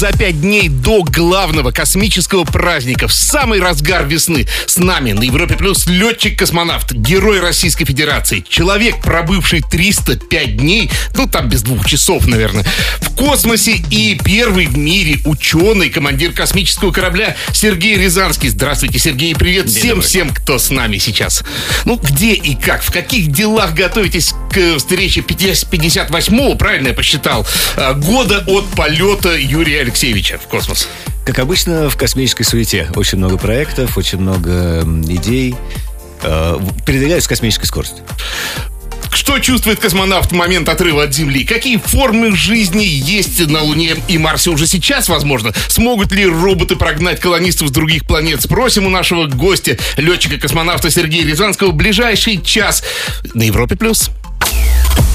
За пять дней до главного космического праздника, в самый разгар весны, с нами на Европе Плюс летчик-космонавт, герой Российской Федерации, человек, пробывший 305 дней, ну там без двух часов, наверное, в космосе и первый в мире ученый, командир космического корабля Сергей Рязанский. Здравствуйте, Сергей, привет всем-всем, кто с нами сейчас. Ну, где и как, в каких делах готовитесь к встрече 58-го, правильно я посчитал, э, года от полета Юрия Алексеевича в космос? Как обычно, в космической суете. Очень много проектов, очень много идей. Э, Передвигаюсь с космической скоростью. Что чувствует космонавт в момент отрыва от Земли? Какие формы жизни есть на Луне и Марсе уже сейчас, возможно? Смогут ли роботы прогнать колонистов с других планет? Спросим у нашего гостя, летчика-космонавта Сергея Рязанского, в ближайший час на Европе+. плюс.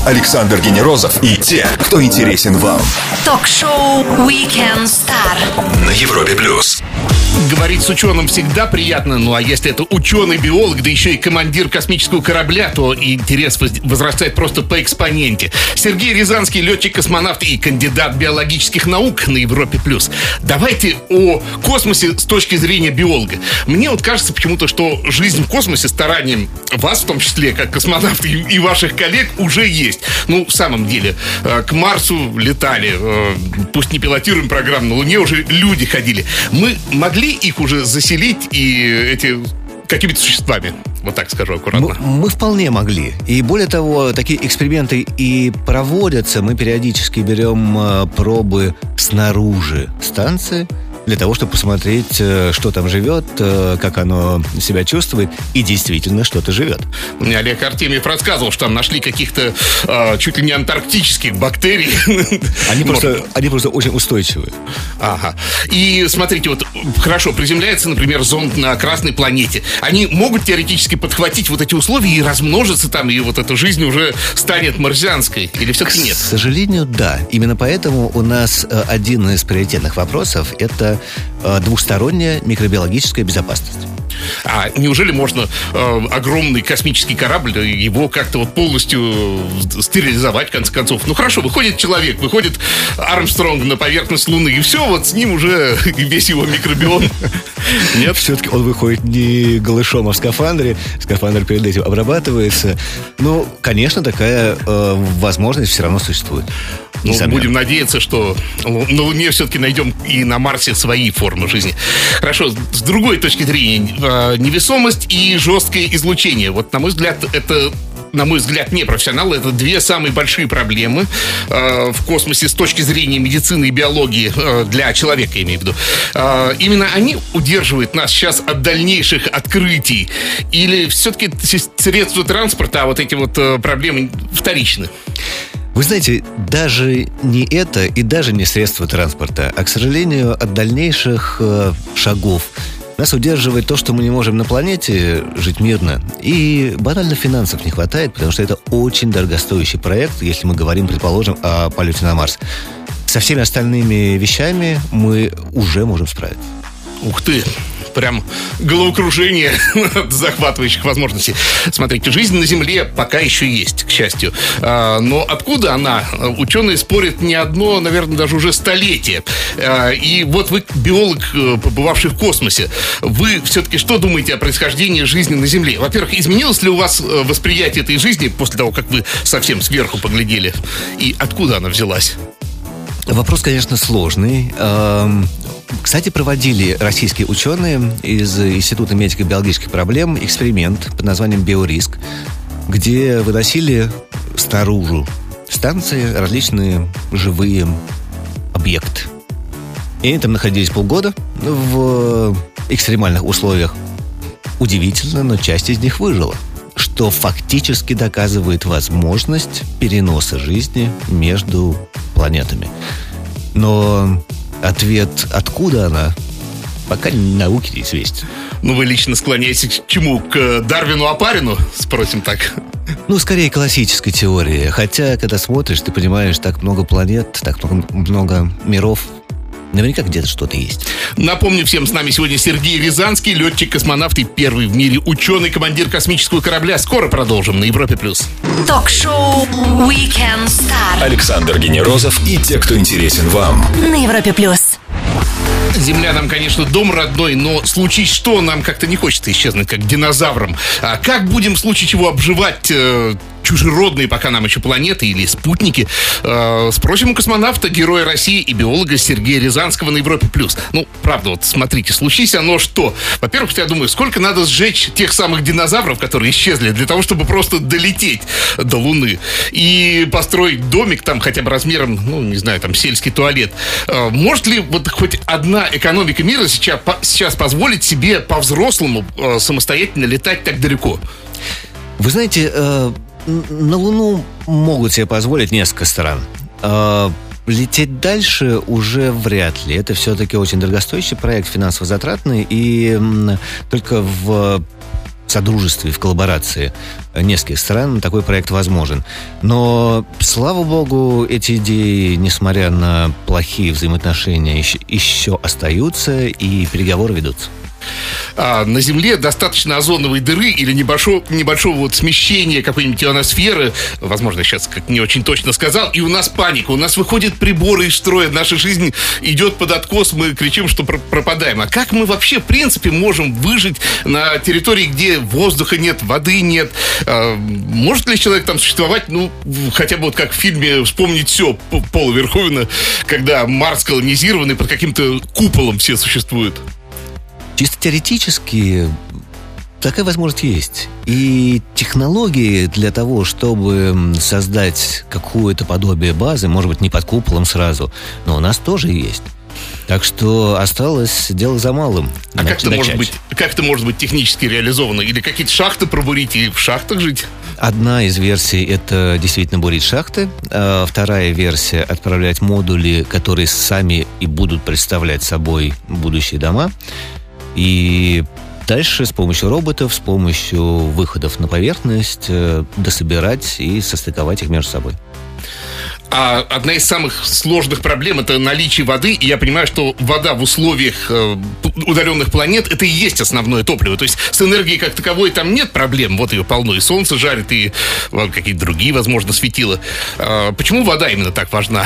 Александр Генерозов и те, кто интересен вам. Ток-шоу Weekend Star. На Европе Плюс. Говорить с ученым всегда приятно, ну а если это ученый-биолог, да еще и командир космического корабля, то интерес воз- возрастает просто по экспоненте. Сергей Рязанский, летчик-космонавт и кандидат биологических наук на Европе+. плюс. Давайте о космосе с точки зрения биолога. Мне вот кажется почему-то, что жизнь в космосе старанием вас, в том числе, как космонавта и, и ваших коллег, уже есть. Ну, в самом деле, э, к Марсу летали, э, пусть не пилотируем программу, на Луне уже люди ходили. Мы могли их уже заселить и эти какими-то существами, вот так скажу аккуратно. Мы, мы вполне могли. И более того, такие эксперименты и проводятся. Мы периодически берем э, пробы снаружи станции для того, чтобы посмотреть, э, что там живет, э, как оно себя чувствует, и действительно что-то живет. Мне Олег Артемьев рассказывал, что там нашли каких-то э, чуть ли не антарктических бактерий. Они просто, они просто очень устойчивы. Ага. И смотрите, вот хорошо, приземляется, например, зонд на Красной планете. Они могут теоретически подхватить вот эти условия и размножиться там, и вот эта жизнь уже станет марсианской. Или все-таки нет? К сожалению, да. Именно поэтому у нас э, один из приоритетных вопросов – это э, двусторонняя микробиологическая безопасность. А неужели можно э, огромный космический корабль, э, его как-то вот полностью стерилизовать, в конце концов? Ну хорошо, выходит человек, выходит Армстронг на поверхность Луны, и все, вот с ним уже весь его микробиом. Нет? Все-таки он выходит не голышом, а в скафандре. Скафандр перед этим обрабатывается. Ну, конечно, такая э, возможность все равно существует. Ну, Несомненно. будем надеяться, что на Луне все-таки найдем и на Марсе свои формы жизни. Хорошо, с другой точки зрения, невесомость и жесткое излучение. Вот, на мой взгляд, это на мой взгляд, не профессионалы, это две самые большие проблемы э, в космосе с точки зрения медицины и биологии э, для человека, имею в виду. Э, именно они удерживают нас сейчас от дальнейших открытий. Или все-таки средства транспорта, а вот эти вот э, проблемы вторичны? Вы знаете, даже не это и даже не средства транспорта, а, к сожалению, от дальнейших э, шагов нас удерживает то, что мы не можем на планете жить мирно. И банально финансов не хватает, потому что это очень дорогостоящий проект, если мы говорим, предположим, о полете на Марс. Со всеми остальными вещами мы уже можем справиться. Ух ты! Прям головокружение от захватывающих возможностей. Смотрите, жизнь на Земле пока еще есть, к счастью. А, Но откуда она? Ученые спорят не одно, наверное, даже уже столетие. А, И вот вы, биолог, э, побывавший в космосе, вы все-таки что думаете о происхождении жизни на Земле? Во-первых, изменилось ли у вас э, восприятие этой жизни после того, как вы совсем сверху поглядели? И откуда она взялась? Вопрос, конечно, сложный. Кстати, проводили российские ученые из Института медико-биологических проблем эксперимент под названием «Биориск», где выносили снаружи станции различные живые объекты. И они там находились полгода в экстремальных условиях. Удивительно, но часть из них выжила что фактически доказывает возможность переноса жизни между планетами. Но ответ, откуда она, пока науке неизвестен. Ну, вы лично склоняетесь к чему? К Дарвину Апарину? Спросим так. Ну, скорее классической теории. Хотя, когда смотришь, ты понимаешь, так много планет, так много, много миров. Наверняка где-то что-то есть. Напомню всем, с нами сегодня Сергей Рязанский, летчик-космонавт и первый в мире ученый, командир космического корабля. Скоро продолжим на Европе+. плюс. Ток-шоу Weekend Star Александр Генерозов и те, кто интересен вам. на Европе+. плюс. Земля нам, конечно, дом родной, но случись что, нам как-то не хочется исчезнуть, как динозаврам. А как будем в случае чего обживать э, чужеродные пока нам еще планеты или спутники? Э, спросим у космонавта, героя России и биолога Сергея Рязанского на Европе+. плюс. Ну, правда, вот смотрите, случись оно что? Во-первых, я думаю, сколько надо сжечь тех самых динозавров, которые исчезли, для того, чтобы просто долететь до Луны и построить домик там хотя бы размером, ну, не знаю, там, сельский туалет. Э, может ли вот хоть одна экономика мира сейчас, сейчас позволить себе по-взрослому э, самостоятельно летать так далеко? Вы знаете, э, на Луну могут себе позволить несколько стран. Э, Лететь дальше уже вряд ли. Это все-таки очень дорогостоящий проект, финансово затратный, и только в содружестве, в коллаборации нескольких стран такой проект возможен. Но, слава богу, эти идеи, несмотря на плохие взаимоотношения, еще, еще остаются, и переговоры ведутся. А на Земле достаточно озоновой дыры или небольшого, небольшого вот смещения какой-нибудь ионосферы, возможно, сейчас как не очень точно сказал, и у нас паника, у нас выходят приборы из строя, наша жизнь идет под откос, мы кричим, что пр- пропадаем. А как мы вообще, в принципе, можем выжить на территории, где воздуха нет, воды нет? А, может ли человек там существовать, ну, хотя бы вот как в фильме «Вспомнить все» Пола Верховена, когда Марс колонизирован и под каким-то куполом все существуют? Чисто теоретически такая возможность есть. И технологии для того, чтобы создать какое-то подобие базы, может быть, не под куполом сразу, но у нас тоже есть. Так что осталось дело за малым. А как это может быть, как это может быть технически реализовано? Или какие-то шахты пробурить и в шахтах жить? Одна из версий – это действительно бурить шахты. А Вторая версия – отправлять модули, которые сами и будут представлять собой будущие дома. И дальше с помощью роботов, с помощью выходов на поверхность э, дособирать и состыковать их между собой. А одна из самых сложных проблем это наличие воды. И я понимаю, что вода в условиях э, удаленных планет это и есть основное топливо. То есть с энергией как таковой там нет проблем. Вот ее полно. И солнце жарит, и э, какие-то другие, возможно, светила. А почему вода именно так важна?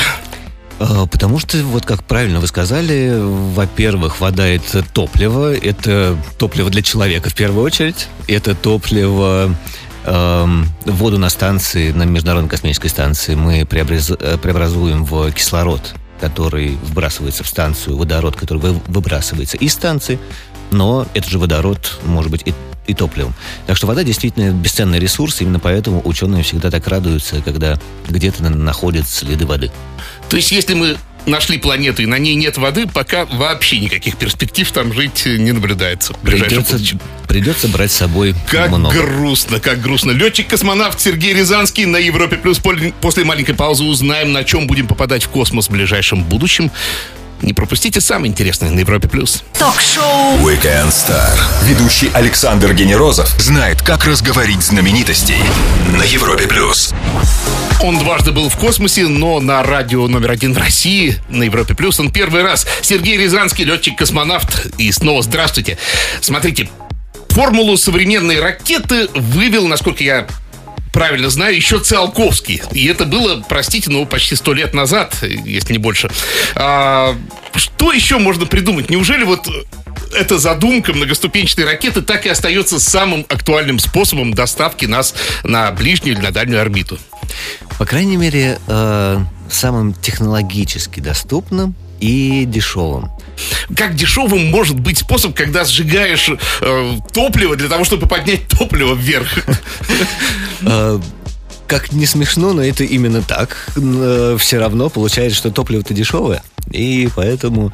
А, Потому что, вот как правильно вы сказали, во-первых, вода – это топливо, это топливо для человека в первую очередь, это топливо эм, воду на станции, на Международной космической станции мы э, преобразуем в кислород, который вбрасывается в станцию, водород, который вы- выбрасывается из станции, но этот же водород может быть и, и топливом. Так что вода действительно бесценный ресурс, именно поэтому ученые всегда так радуются, когда где-то на- находят следы воды. То есть если мы нашли планету и на ней нет воды, пока вообще никаких перспектив там жить не наблюдается. Придется, будущем. придется брать с собой Как много. грустно, как грустно. Летчик-космонавт Сергей Рязанский на Европе Плюс. После маленькой паузы узнаем, на чем будем попадать в космос в ближайшем будущем. Не пропустите самое интересное на Европе Плюс. Ток-шоу Weekend Star. Ведущий Александр Генерозов знает, как разговорить знаменитостей на Европе плюс. Он дважды был в космосе, но на радио номер один в России, на Европе Плюс, он первый раз. Сергей Рязанский, летчик-космонавт. И снова здравствуйте. Смотрите, формулу современной ракеты вывел, насколько я правильно знаю, еще Циолковский. И это было, простите, ну, почти сто лет назад, если не больше. А, что еще можно придумать? Неужели вот эта задумка многоступенчатой ракеты так и остается самым актуальным способом доставки нас на ближнюю или на дальнюю орбиту? По крайней мере, э, самым технологически доступным и дешевым. Как дешевым может быть способ, когда сжигаешь э, топливо для того, чтобы поднять топливо вверх? Э, как не смешно, но это именно так. все равно получается, что топливо-то дешевое. И поэтому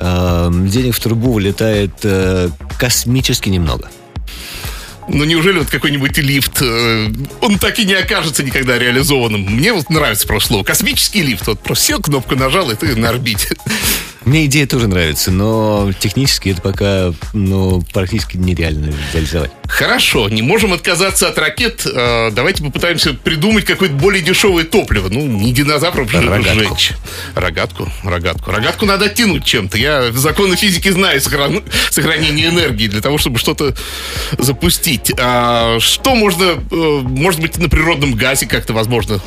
э, денег в трубу вылетает э, космически немного. Ну, неужели вот какой-нибудь лифт, э, он так и не окажется никогда реализованным? Мне вот нравится просто слово. Космический лифт. Вот просто сел, кнопку нажал, и ты на орбите. Мне идея тоже нравится, но технически это пока ну, практически нереально реализовать. Хорошо, не можем отказаться от ракет. Э, давайте попытаемся придумать какое-то более дешевое топливо. Ну, не динозавров же Рогатку. сжечь. Рогатку, рогатку. Рогатку надо оттянуть чем-то. Я законы физики знаю сохран- сохранение энергии для того, чтобы что-то запустить. А что можно, э, может быть, на природном газе как-то возможно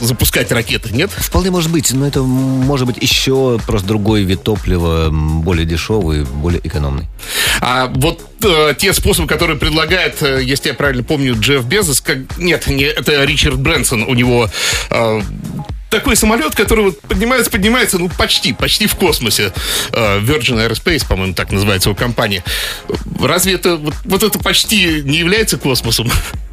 запускать ракеты, нет? Вполне может быть, но это может быть еще просто другой вид топлива, м, более дешевый, более экономный. А вот э, те способы, которые предлагает, э, если я правильно помню, Джефф Безос, как... нет, не, это Ричард Брэнсон, у него э, такой самолет, который вот поднимается, поднимается, ну, почти, почти в космосе. Э, Virgin Aerospace, по-моему, так называется его компания. Разве это, вот, вот это почти не является космосом?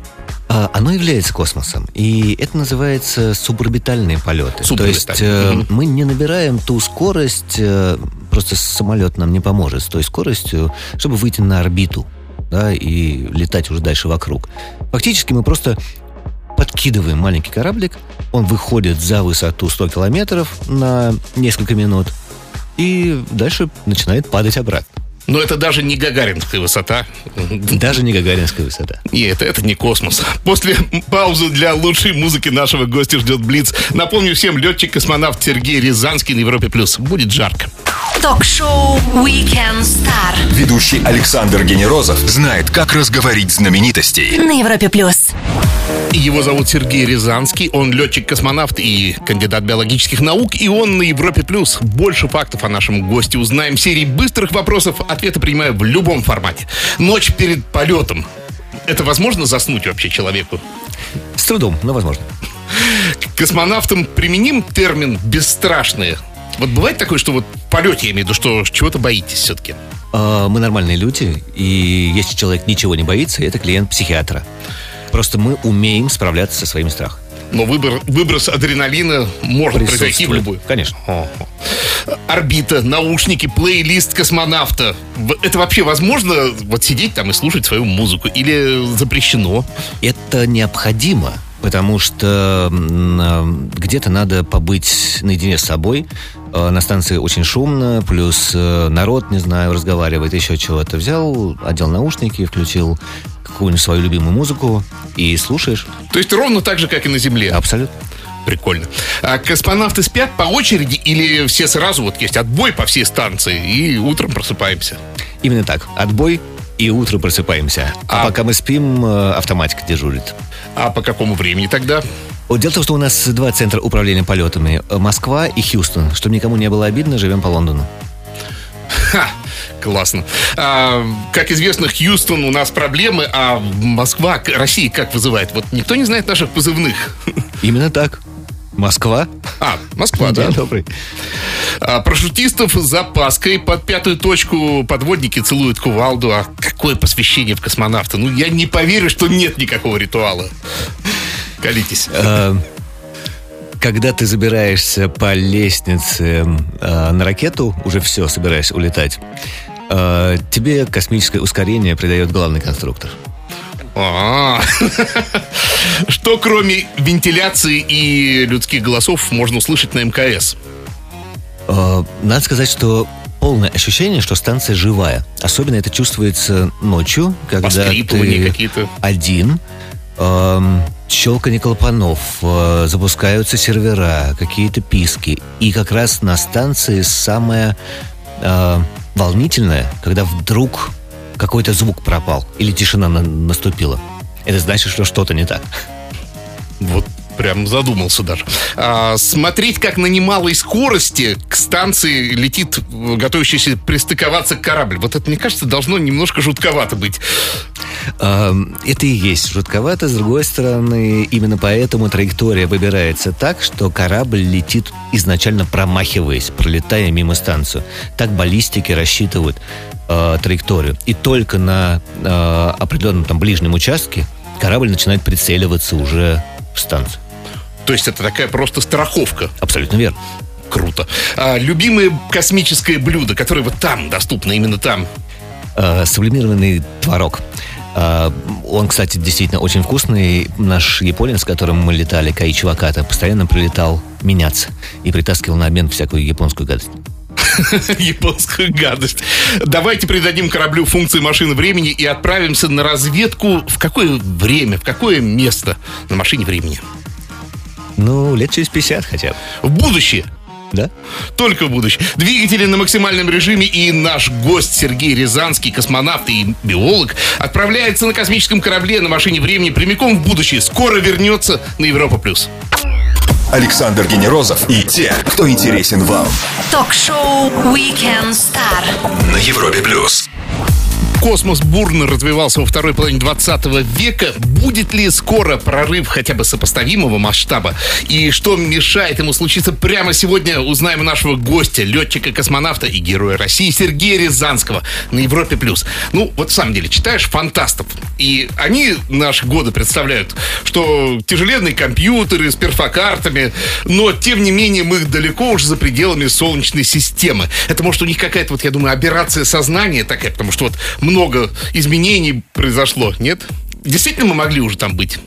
А, Оно является космосом, и это называется суборбитальные полеты. То есть Суборбитальные. Мгм. мы не набираем ту скорость, э, просто самолет нам не поможет с той скоростью, чтобы выйти на орбиту да, и летать уже дальше вокруг. Фактически мы просто подкидываем маленький кораблик, он выходит за высоту 100 километров на несколько минут, и дальше начинает падать обратно. Но это даже не гагаринская высота. Даже не гагаринская высота. Нет, это не космос. После паузы для лучшей музыки нашего гостя ждет Блиц. Напомню всем, летчик-космонавт Сергей Рязанский на Европе+. плюс. Будет жарко. Ток-шоу Weekend Star Ведущий Александр Генерозов знает, как разговорить знаменитостей. на Европе плюс. Его зовут Сергей Рязанский. Он летчик-космонавт и кандидат биологических наук. И он на Европе+. плюс. Больше фактов о нашем госте узнаем в серии быстрых вопросов. Ответы принимаю в любом формате. Ночь перед полетом. Это возможно заснуть вообще человеку? С трудом, но возможно. Космонавтам применим термин «бесстрашные». Вот бывает такое, что вот в полете, я имею в виду, что чего-то боитесь все-таки? А, Мы нормальные люди, и если человек ничего не боится, это клиент психиатра. Просто мы умеем справляться со своими страхами. Но выбор, выброс адреналина может произойти в любую. Конечно. Орбита, наушники, плейлист космонавта. Это вообще возможно вот сидеть там и слушать свою музыку? Или запрещено? Это необходимо, потому что а, где-то надо побыть наедине с собой. А, На станции очень шумно, плюс э, народ, не знаю, разговаривает, еще чего-то. Взял, одел наушники, включил какую-нибудь свою любимую музыку и слушаешь. То есть ровно так же, как и на Земле. Абсолютно. Прикольно. А космонавты спят по очереди или все сразу? Вот есть отбой по всей станции и утром просыпаемся. Именно так. Отбой и утро просыпаемся. А, А- пока мы спим, э, автоматика дежурит. А по какому времени тогда? Вот дело в том, что у нас два центра управления полетами. э, Москва и Хьюстон. Чтобы никому не было обидно, живем по Лондону. Ха, классно. А, как известно, Хьюстон у нас проблемы, а Москва, Россия как вызывает? Вот никто не знает наших позывных. Именно так. Москва. А, Москва, да. День добрый. А, парашютистов с запаской под пятую точку подводники целуют кувалду. А какое посвящение в космонавта? Ну, я не поверю, что нет никакого ритуала. Колитесь. Э, Когда ты забираешься по лестнице э, на ракету, уже все, собираешься улетать, э, тебе космическое ускорение придает главный конструктор. А. Что кроме вентиляции и людских голосов можно услышать на МКС? Э, Надо сказать, что полное ощущение, что станция живая. Особенно это чувствуется ночью, когда ты один, эм, щелканье клапанов, э, запускаются сервера, какие-то писки. И как раз на станции самое э, волнительное, когда вдруг какой-то звук пропал или тишина на- наступила. Это значит, что что-то не так. Вот прям задумался даже. А, смотреть, как на немалой скорости к станции летит готовящийся пристыковаться корабль. Вот это, мне кажется, должно немножко жутковато быть. Это и есть жутковато. С другой стороны, именно поэтому траектория выбирается так, что корабль летит изначально промахиваясь, пролетая мимо станцию. Так баллистики рассчитывают э, траекторию. И только на э, определенном там ближнем участке корабль начинает прицеливаться уже в станцию. То есть это такая просто страховка. Абсолютно верно. Круто. А, любимое космическое блюдо, которое вот там доступно, именно там. Э, сублимированный творог. Э, Он, кстати, действительно очень вкусный. Наш японец, с которым мы летали, Каичи Ваката, постоянно прилетал меняться и притаскивал на обмен всякую японскую гадость. Японскую гадость. Давайте придадим кораблю функции машины времени и отправимся на разведку в какое время, в какое место на машине времени? Ну, лет через 50 хотя бы. В будущее. Да? Только в будущем. Двигатели на максимальном режиме и наш гость Сергей Рязанский, космонавт и биолог, отправляется на космическом корабле на машине времени прямиком в будущее. Скоро вернется на Европа+. плюс. Александр Генерозов и те, кто интересен вам. Ток-шоу Weekend Star На Европе плюс. Космос бурно развивался во второй половине 20 века. Будет ли скоро прорыв хотя бы сопоставимого масштаба? И что мешает ему случиться прямо сегодня, узнаем у нашего гостя, летчика-космонавта и героя России Сергея Рязанского на Европе+. плюс. Ну, вот в самом деле, читаешь фантастов, и они наши годы представляют, что тяжеленные компьютеры с перфокартами, но, тем не менее, мы далеко уже за пределами Солнечной системы. Это, может, у них какая-то, вот, я думаю, операция сознания такая, потому что вот много изменений произошло, нет? Действительно мы могли уже там быть?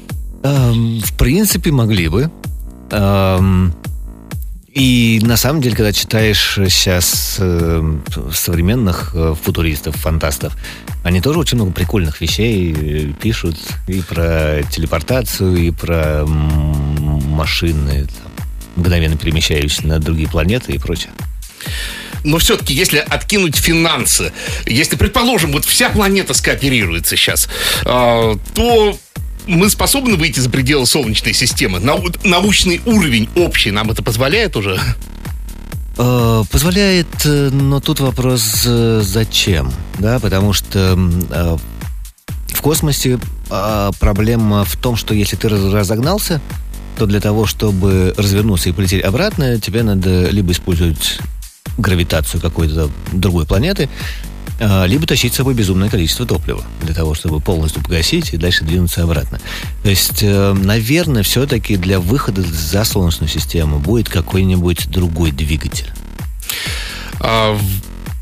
Эм, в принципе, могли бы. Эм, и на самом деле, когда читаешь сейчас э, современных э, футуристов, фантастов, они тоже очень много прикольных вещей э, пишут и про телепортацию, и про машины, там, мгновенно перемещающиеся на другие планеты и прочее. Но все-таки, если откинуть финансы, если, предположим, вот вся планета скооперируется сейчас, э, то мы способны выйти за пределы Солнечной системы? Нау- научный уровень общий нам это позволяет уже? Э, Позволяет, э, но тут вопрос э, зачем, да, потому что в космосе э, проблема в том, что если ты раз- разогнался, то для того, чтобы развернуться и полететь обратно, тебе надо либо использовать гравитацию какой-то другой планеты, э, либо тащить с собой безумное количество топлива для того, чтобы полностью погасить и дальше двинуться обратно. То есть, э, наверное, все-таки для выхода за Солнечную систему будет какой-нибудь другой двигатель. А,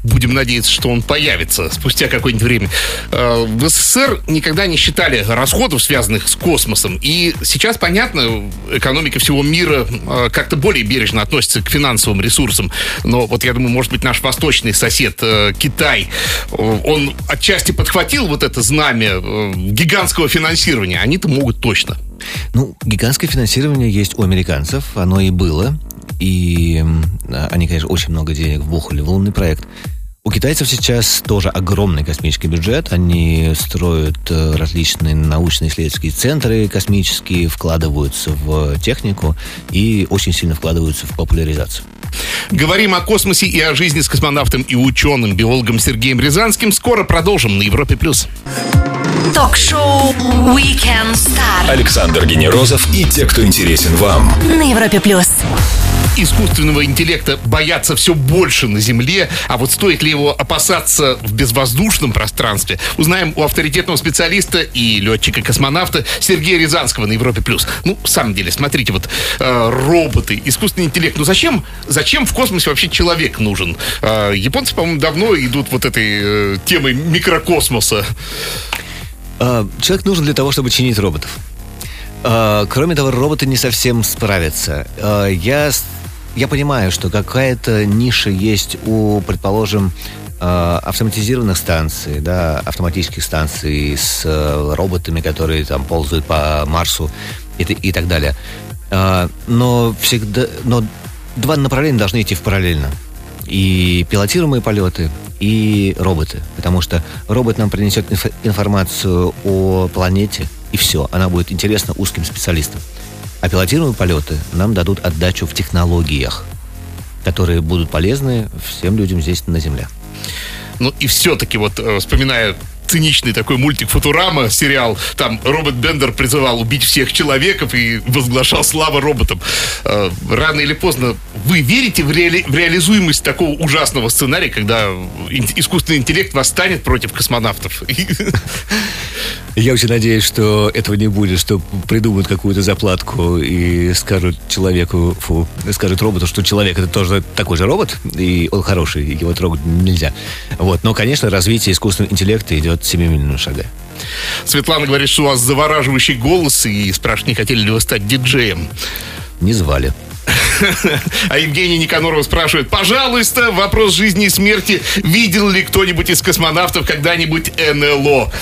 Будем надеяться, что он появится спустя какое-нибудь время. А, В СССР никогда не считали расходов, связанных с космосом. И сейчас, понятно, экономика всего мира а, как-то более бережно относится к финансовым ресурсам. Но вот я думаю, может быть, наш восточный сосед э, Китай, э, он отчасти подхватил вот это знамя э, гигантского финансирования. Они-то могут точно. Ну, гигантское финансирование есть у американцев, оно и было. И а, они, конечно, очень много денег вбухали в лунный проект. У китайцев сейчас тоже огромный космический бюджет. Они строят э, различные научно-исследовательские центры космические, вкладываются в технику и очень сильно вкладываются в популяризацию. Говорим о космосе и о жизни с космонавтом и ученым, биологом Сергеем Рязанским. Скоро продолжим на Европе+. плюс. Ток-шоу Weekend Star Александр Генерозов и те, кто интересен вам. на Европе плюс. Искусственного интеллекта боятся все больше на Земле, а вот стоит ли его опасаться в безвоздушном пространстве, узнаем у авторитетного специалиста и летчика-космонавта Сергея Рязанского на Европе+. плюс. Ну, в самом деле, смотрите, вот э, роботы, искусственный интеллект, ну зачем, зачем в космосе вообще человек нужен? Э, японцы, по-моему, давно идут вот этой э, темой микрокосмоса. А, Человек нужен для того, чтобы чинить роботов. А, Кроме того, роботы не совсем справятся. А, Я, я понимаю, что какая-то ниша есть у, предположим, а, автоматизированных станций, да, автоматических станций с э, роботами, которые там ползают по Марсу и, и так далее. А, Но всегда, но два направления должны идти в параллельно и пилотируемые полеты, и роботы. Потому что робот нам принесет инф- информацию о планете, и все. Она будет интересна узким специалистам. А пилотируемые полеты нам дадут отдачу в технологиях, которые будут полезны всем людям здесь на Земле. Ну и все-таки вот э, вспоминая циничный такой мультик Футурама, сериал, там робот Бендер призывал убить всех человеков и возглашал слава роботам. Э, Рано или поздно вы верите в, реали- в реализуемость такого ужасного сценария, когда искусственный интеллект восстанет против космонавтов? Я очень надеюсь, что этого не будет, что придумают какую-то заплатку и скажут человеку, фу, скажут роботу, что человек это тоже такой же робот, и он хороший, его трогать нельзя. Вот. Но, конечно, развитие искусственного интеллекта идет семимильными шагами. Светлана говорит, что у вас завораживающий голос, и спрашивает, не хотели ли вы стать диджеем. Не звали. А Евгений Никаноров спрашивает, пожалуйста, вопрос жизни и смерти. Видел ли кто-нибудь из космонавтов когда-нибудь НЛО?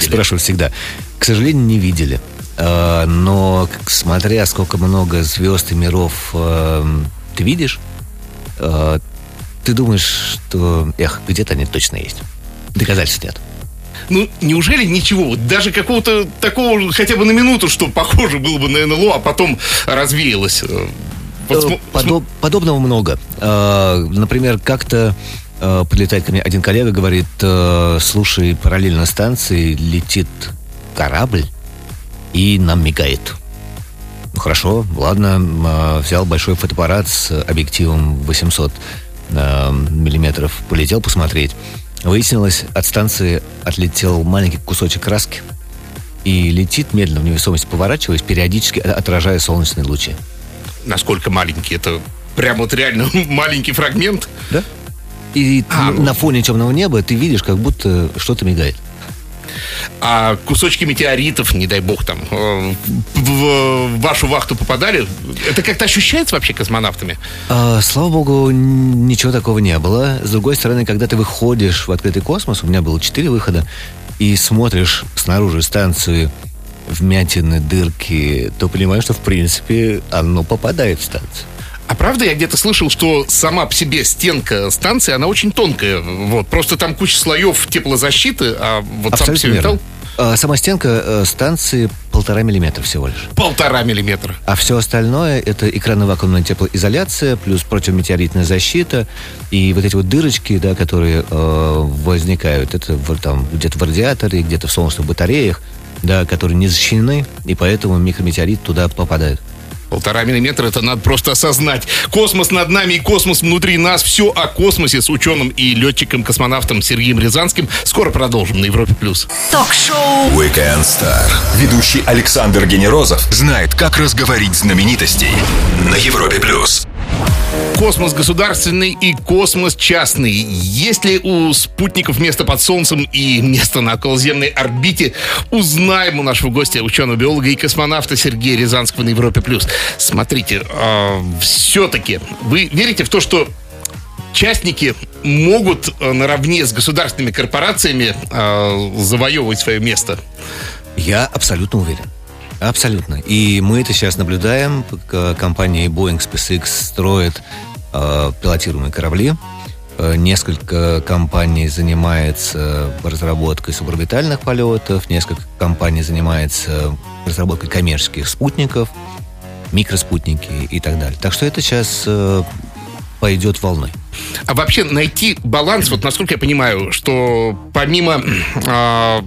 Спрашиваю всегда. К сожалению, не видели. А, но смотря сколько много звезд и миров а, ты видишь, а, ты думаешь, что, эх, где-то они точно есть. Доказательств нет. Ну, неужели ничего? даже какого-то такого, хотя бы на минуту, что похоже было бы на НЛО, а потом развеялось? Э, вот, э, Подоб, подобного много. Например, как-то прилетает ко мне один коллега, говорит, слушай, параллельно станции летит корабль и нам мигает. Ну, хорошо, ладно, взял большой фотоаппарат с объективом 800 миллиметров, полетел посмотреть. Выяснилось, от станции отлетел маленький кусочек краски и летит медленно в невесомости, поворачиваясь, периодически отражая солнечные лучи. Насколько маленький? Это прям вот реально маленький фрагмент? Да. И а, на фоне темного неба ты видишь, как будто что-то мигает. А кусочки метеоритов, не дай бог, там, э, в вашу вахту попадали? Это как-то ощущается вообще космонавтами? А, слава богу, ничего такого не было. С другой стороны, когда ты выходишь в открытый космос, у меня было четыре выхода, и смотришь снаружи станцию вмятины, дырки, то понимаешь, что, в принципе, оно попадает в станцию. А правда, я где-то слышал, что сама по себе стенка станции, она очень тонкая. Вот, просто там куча слоев теплозащиты, а вот Абсолютно сам по себе металл... А, сама стенка э, станции полтора миллиметра всего лишь. Полтора миллиметра. А все остальное это экранно-вакуумная теплоизоляция, плюс противометеоритная защита и вот эти вот дырочки, да, которые э, возникают, это там где-то в радиаторе, где-то в солнечных батареях, да, которые не защищены, и поэтому микрометеорит туда попадает. Полтора миллиметра, это надо просто осознать. Космос над нами и космос внутри нас. Все о космосе с ученым и летчиком-космонавтом Сергеем Рязанским. Скоро продолжим на Европе+. плюс. Ток-шоу Weekend Star. Ведущий Александр Генерозов знает, как разговорить знаменитостей на Европе+. плюс. Космос государственный и космос частный. Есть ли у спутников место под Солнцем и место на околоземной орбите? Узнаем у нашего гостя, ученого-биолога и космонавта Сергея Рязанского на Европе+. плюс. Смотрите, э, все-таки вы верите в то, что частники могут э, наравне с государственными корпорациями э, завоевывать свое место? Я абсолютно уверен. Абсолютно. И мы это сейчас наблюдаем. Компания Boeing SpaceX строит э, пилотируемые корабли. Э, несколько компаний занимается разработкой суборбитальных полетов, несколько компаний занимается разработкой коммерческих спутников, микроспутники и так далее. Так что это сейчас э, пойдет волной. А вообще найти баланс, вот насколько я понимаю, что помимо э,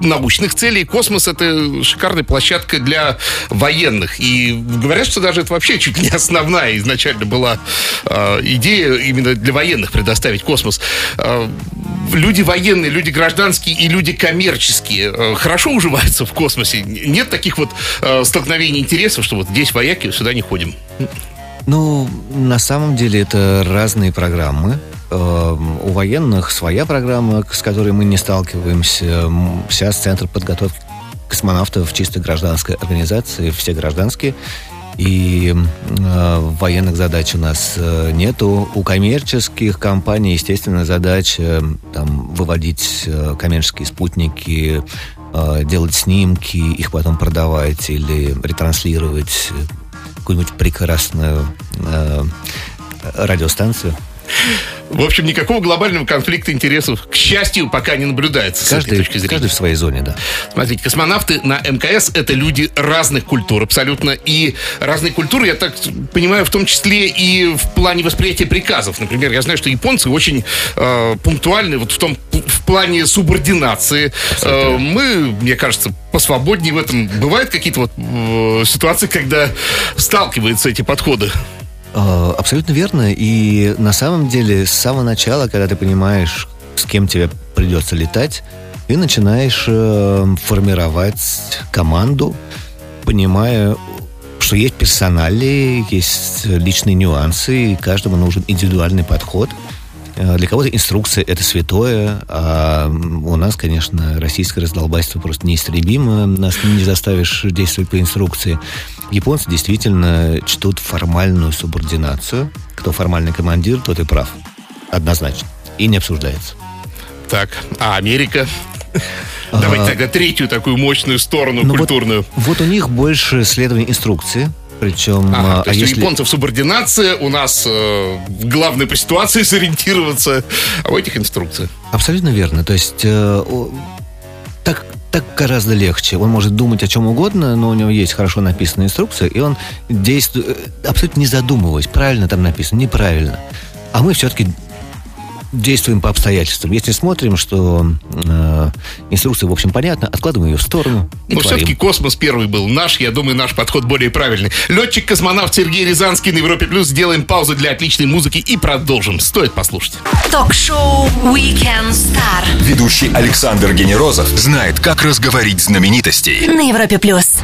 научных целей. Космос — это шикарная площадка для военных. И говорят, что даже это вообще чуть не основная изначально была э, идея именно для военных предоставить космос. Э, люди военные, люди гражданские и люди коммерческие э, хорошо уживаются в космосе. Нет таких вот э, столкновений интересов, что вот здесь вояки, сюда не ходим. Ну, на самом деле это разные программы. Эм, у военных своя программа, с которой мы не сталкиваемся. Сейчас Центр подготовки космонавтов чисто гражданской организации, все гражданские. И э, военных задач у нас э, нету. У коммерческих компаний, естественно, задача там, выводить э, коммерческие спутники, э, делать снимки, их потом продавать или ретранслировать какую-нибудь прекрасную э, радиостанцию. В общем, никакого глобального конфликта интересов, к счастью, пока не наблюдается каждый, с этой точки зрения. Каждый в своей зоне, да. Смотрите, космонавты на МКС — это люди разных культур абсолютно. И разные культуры, я так понимаю, в том числе и в плане восприятия приказов. Например, я знаю, что японцы очень э, пунктуальны вот в том в плане субординации. Э, мы, мне кажется, посвободнее в этом. Бывают какие-то вот э, ситуации, когда сталкиваются эти подходы? А, абсолютно верно. И на самом деле, с самого начала, когда ты понимаешь, с кем тебе придется летать, ты начинаешь э, формировать команду, понимая, что есть персонали, есть личные нюансы, и каждому нужен индивидуальный подход. Э, для кого-то инструкция это святое, а у нас, конечно, российское раздолбайство просто неистребимо, нас не заставишь действовать по инструкции. Японцы действительно чтут формальную субординацию. Кто формальный командир, тот и прав. Однозначно. И не обсуждается. Так, а Америка? Давайте тогда третью такую мощную сторону Ну, вот- культурную. Вот, у них больше следования инструкции. Причем, Ага, а, то а есть если... у японцев субординация, у нас э, главное по ситуации сориентироваться, а у этих инструкция. Абсолютно верно. То есть э, так, так гораздо легче. Он может думать о чем угодно, но у него есть хорошо написанная инструкция, и он действует э, абсолютно не задумываясь, правильно там написано, неправильно. А мы все-таки действуем по обстоятельствам. Если смотрим, что э, инструкция, в общем, понятна, откладываем ее в сторону и Но творим. все-таки космос первый был наш. Я думаю, наш подход более правильный. Летчик-космонавт Сергей Рязанский на Европе Плюс. Сделаем паузу для отличной музыки и продолжим. Стоит послушать. Ток-шоу Weekend Star Ведущий Александр Генерозов знает, как разговорить знаменитостей. на Европе плюс.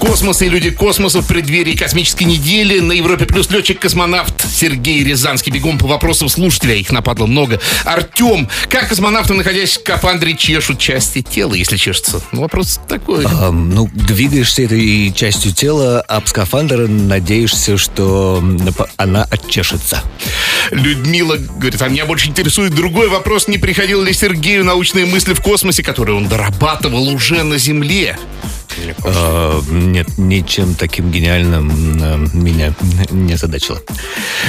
Космос и люди космоса в преддверии космической недели. На Европе Плюс летчик-космонавт Сергей Рязанский. Бегом по вопросам слушателя. Их нападло много. Артем, как космонавты, находясь в скафандре, чешут части тела, если чешется? Ну, вопрос такой. А, ну, двигаешься этой частью тела, об скафандр надеешься, что она отчешется. Людмила говорит, а меня больше интересует другой вопрос. Не приходил ли Сергею научные мысли в космосе, которые он дорабатывал уже на Земле? А, нет, ничем таким гениальным м, меня не задачило.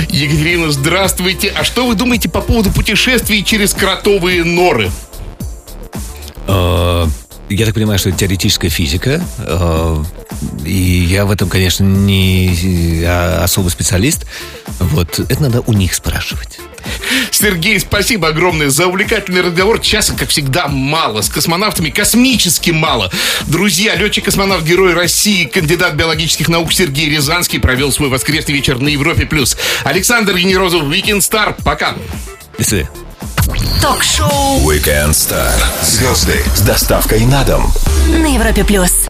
Екатерина, здравствуйте. А что вы думаете по поводу путешествий через кротовые норы? А, Я так понимаю, что это теоретическая физика. а, И я в этом, конечно, не особый специалист. Вот, это надо у них спрашивать. Сергей, спасибо огромное за увлекательный разговор. Часа, как всегда, мало. С космонавтами космически мало. Друзья, летчик-космонавт Герой России, кандидат биологических наук Сергей Рязанский провел свой воскресный вечер на Европе+. плюс. Александр Генерозов, Weekend Star. Пока. До свидания. Ток-шоу Weekend Star. Звезды с доставкой на дом. на Европе плюс.